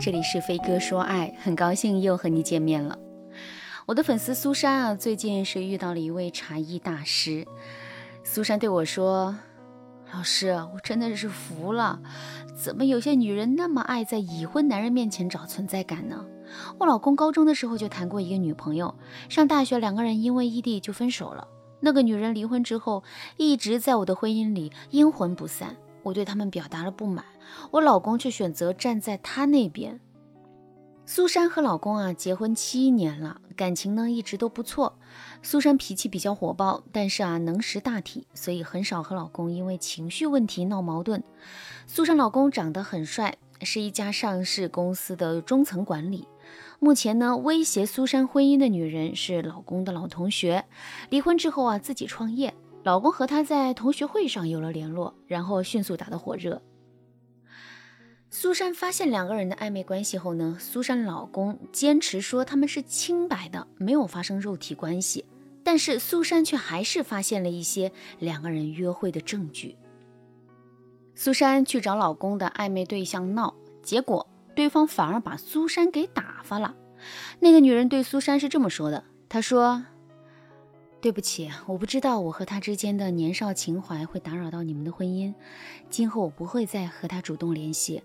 这里是飞哥说爱，很高兴又和你见面了。我的粉丝苏珊啊，最近是遇到了一位茶艺大师。苏珊对我说：“老师，我真的是服了，怎么有些女人那么爱在已婚男人面前找存在感呢？我老公高中的时候就谈过一个女朋友，上大学两个人因为异地就分手了。那个女人离婚之后，一直在我的婚姻里阴魂不散。”我对他们表达了不满，我老公却选择站在他那边。苏珊和老公啊结婚七年了，感情呢一直都不错。苏珊脾气比较火爆，但是啊能识大体，所以很少和老公因为情绪问题闹矛盾。苏珊老公长得很帅，是一家上市公司的中层管理。目前呢威胁苏珊婚姻的女人是老公的老同学，离婚之后啊自己创业。老公和她在同学会上有了联络，然后迅速打得火热。苏珊发现两个人的暧昧关系后呢，苏珊老公坚持说他们是清白的，没有发生肉体关系。但是苏珊却还是发现了一些两个人约会的证据。苏珊去找老公的暧昧对象闹，结果对方反而把苏珊给打发了。那个女人对苏珊是这么说的：“她说。”对不起，我不知道我和他之间的年少情怀会打扰到你们的婚姻。今后我不会再和他主动联系。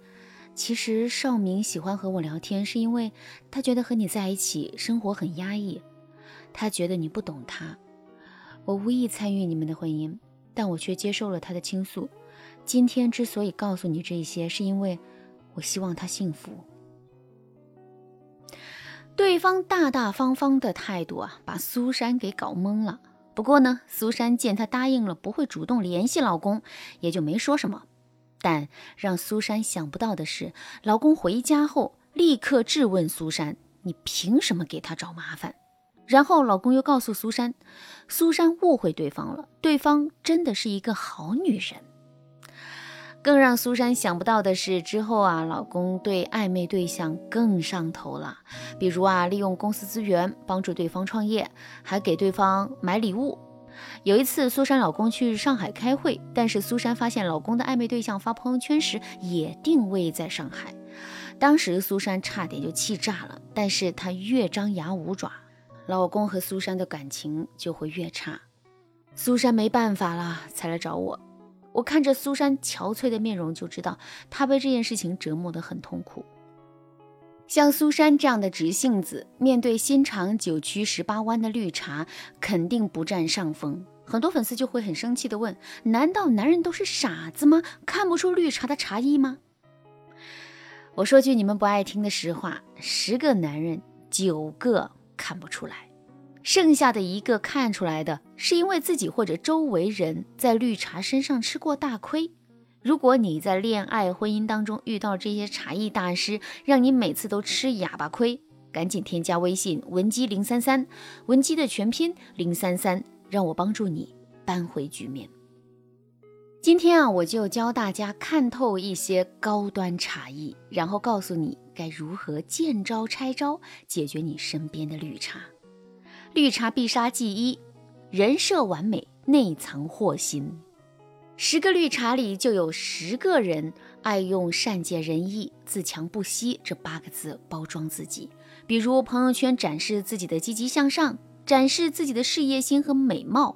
其实少明喜欢和我聊天，是因为他觉得和你在一起生活很压抑，他觉得你不懂他。我无意参与你们的婚姻，但我却接受了他的倾诉。今天之所以告诉你这些，是因为我希望他幸福。对方大大方方的态度啊，把苏珊给搞懵了。不过呢，苏珊见他答应了不会主动联系老公，也就没说什么。但让苏珊想不到的是，老公回家后立刻质问苏珊：“你凭什么给他找麻烦？”然后老公又告诉苏珊，苏珊误会对方了，对方真的是一个好女人。更让苏珊想不到的是，之后啊，老公对暧昧对象更上头了。比如啊，利用公司资源帮助对方创业，还给对方买礼物。有一次，苏珊老公去上海开会，但是苏珊发现老公的暧昧对象发朋友圈时也定位在上海。当时苏珊差点就气炸了，但是她越张牙舞爪，老公和苏珊的感情就会越差。苏珊没办法了，才来找我。我看着苏珊憔悴的面容，就知道她被这件事情折磨得很痛苦。像苏珊这样的直性子，面对心肠九曲十八弯的绿茶，肯定不占上风。很多粉丝就会很生气地问：难道男人都是傻子吗？看不出绿茶的茶艺吗？我说句你们不爱听的实话：十个男人九个看不出来。剩下的一个看出来的是因为自己或者周围人在绿茶身上吃过大亏。如果你在恋爱婚姻当中遇到这些茶艺大师，让你每次都吃哑巴亏，赶紧添加微信文姬零三三，文姬的全拼零三三，让我帮助你扳回局面。今天啊，我就教大家看透一些高端茶艺，然后告诉你该如何见招拆招，解决你身边的绿茶。绿茶必杀技一：人设完美，内藏祸心。十个绿茶里就有十个人爱用善解人意、自强不息这八个字包装自己，比如朋友圈展示自己的积极向上，展示自己的事业心和美貌，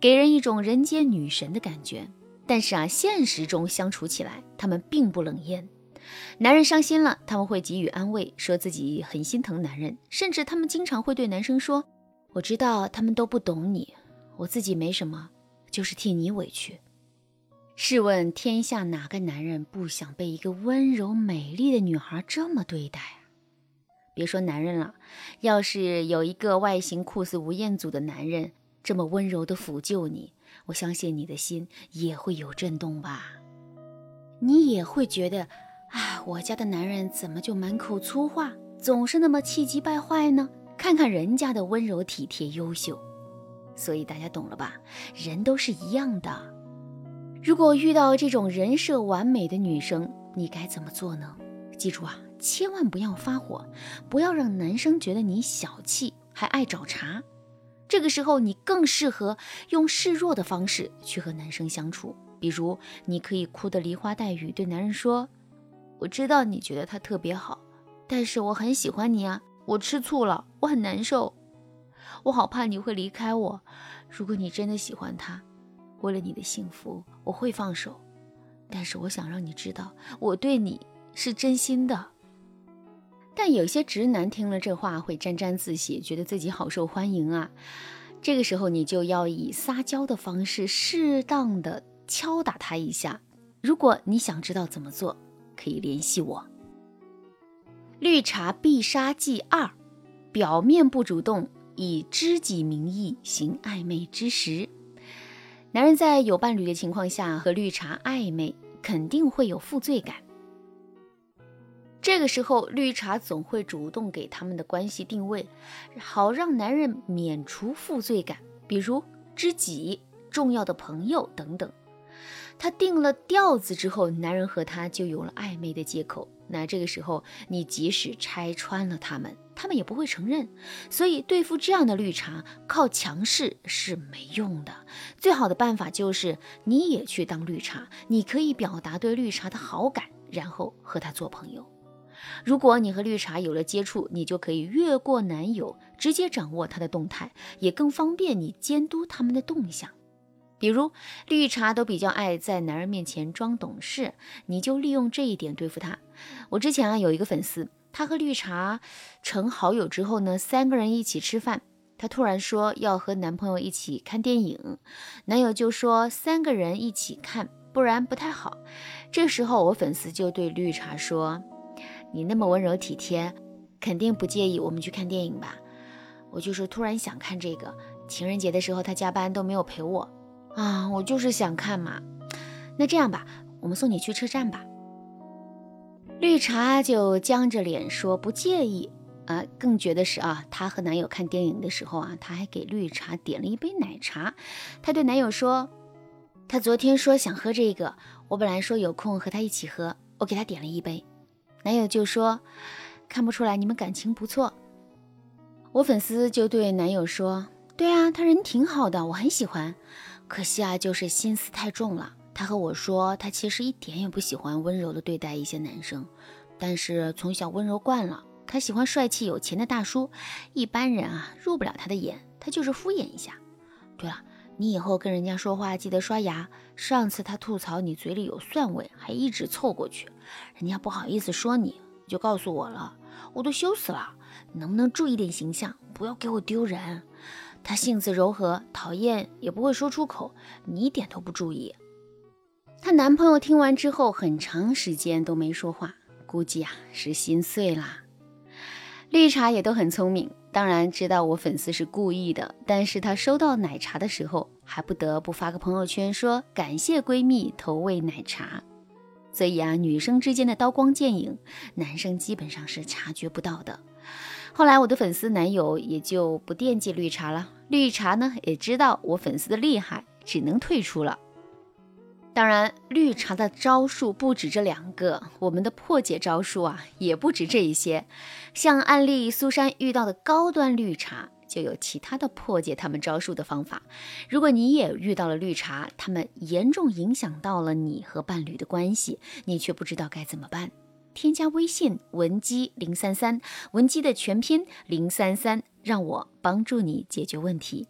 给人一种人间女神的感觉。但是啊，现实中相处起来，他们并不冷艳。男人伤心了，他们会给予安慰，说自己很心疼男人，甚至他们经常会对男生说。我知道他们都不懂你，我自己没什么，就是替你委屈。试问天下哪个男人不想被一个温柔美丽的女孩这么对待啊？别说男人了，要是有一个外形酷似吴彦祖的男人这么温柔的抚救你，我相信你的心也会有震动吧？你也会觉得，啊，我家的男人怎么就满口粗话，总是那么气急败坏呢？看看人家的温柔体贴优秀，所以大家懂了吧？人都是一样的。如果遇到这种人设完美的女生，你该怎么做呢？记住啊，千万不要发火，不要让男生觉得你小气还爱找茬。这个时候，你更适合用示弱的方式去和男生相处。比如，你可以哭得梨花带雨，对男人说：“我知道你觉得他特别好。”但是我很喜欢你啊，我吃醋了，我很难受，我好怕你会离开我。如果你真的喜欢他，为了你的幸福，我会放手。但是我想让你知道，我对你是真心的。但有些直男听了这话会沾沾自喜，觉得自己好受欢迎啊。这个时候你就要以撒娇的方式，适当的敲打他一下。如果你想知道怎么做，可以联系我。绿茶必杀技二：表面不主动，以知己名义行暧昧之时。男人在有伴侣的情况下和绿茶暧昧，肯定会有负罪感。这个时候，绿茶总会主动给他们的关系定位，好让男人免除负罪感，比如知己、重要的朋友等等。他定了调子之后，男人和他就有了暧昧的借口。那这个时候，你即使拆穿了他们，他们也不会承认。所以，对付这样的绿茶，靠强势是没用的。最好的办法就是你也去当绿茶，你可以表达对绿茶的好感，然后和他做朋友。如果你和绿茶有了接触，你就可以越过男友，直接掌握他的动态，也更方便你监督他们的动向。比如绿茶都比较爱在男人面前装懂事，你就利用这一点对付他。我之前啊有一个粉丝，他和绿茶成好友之后呢，三个人一起吃饭，她突然说要和男朋友一起看电影，男友就说三个人一起看，不然不太好。这时候我粉丝就对绿茶说：“你那么温柔体贴，肯定不介意我们去看电影吧？”我就是突然想看这个，情人节的时候他加班都没有陪我。啊，我就是想看嘛。那这样吧，我们送你去车站吧。绿茶就僵着脸说不介意。啊，更绝的是啊，她和男友看电影的时候啊，她还给绿茶点了一杯奶茶。她对男友说：“她昨天说想喝这个，我本来说有空和她一起喝，我给她点了一杯。”男友就说：“看不出来你们感情不错。”我粉丝就对男友说：“对啊，他人挺好的，我很喜欢。”可惜啊，就是心思太重了。他和我说，他其实一点也不喜欢温柔的对待一些男生，但是从小温柔惯了。他喜欢帅气有钱的大叔，一般人啊入不了他的眼，他就是敷衍一下。对了，你以后跟人家说话记得刷牙。上次他吐槽你嘴里有蒜味，还一直凑过去，人家不好意思说你，就告诉我了，我都羞死了。能不能注意点形象，不要给我丢人？她性子柔和，讨厌也不会说出口，你一点都不注意。她男朋友听完之后，很长时间都没说话，估计啊是心碎啦。绿茶也都很聪明，当然知道我粉丝是故意的，但是她收到奶茶的时候，还不得不发个朋友圈说感谢闺蜜投喂奶茶。所以啊，女生之间的刀光剑影，男生基本上是察觉不到的。后来我的粉丝男友也就不惦记绿茶了。绿茶呢也知道我粉丝的厉害，只能退出了。当然，绿茶的招数不止这两个，我们的破解招数啊也不止这一些。像案例苏珊遇到的高端绿茶，就有其他的破解他们招数的方法。如果你也遇到了绿茶，他们严重影响到了你和伴侣的关系，你却不知道该怎么办。添加微信文姬零三三，文姬的全拼零三三，让我帮助你解决问题。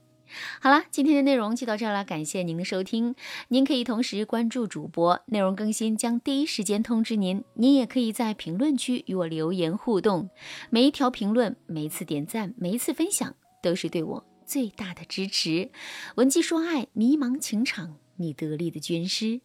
好了，今天的内容就到这儿了，感谢您的收听。您可以同时关注主播，内容更新将第一时间通知您。您也可以在评论区与我留言互动，每一条评论、每一次点赞、每一次分享，都是对我最大的支持。文姬说爱，迷茫情场，你得力的军师。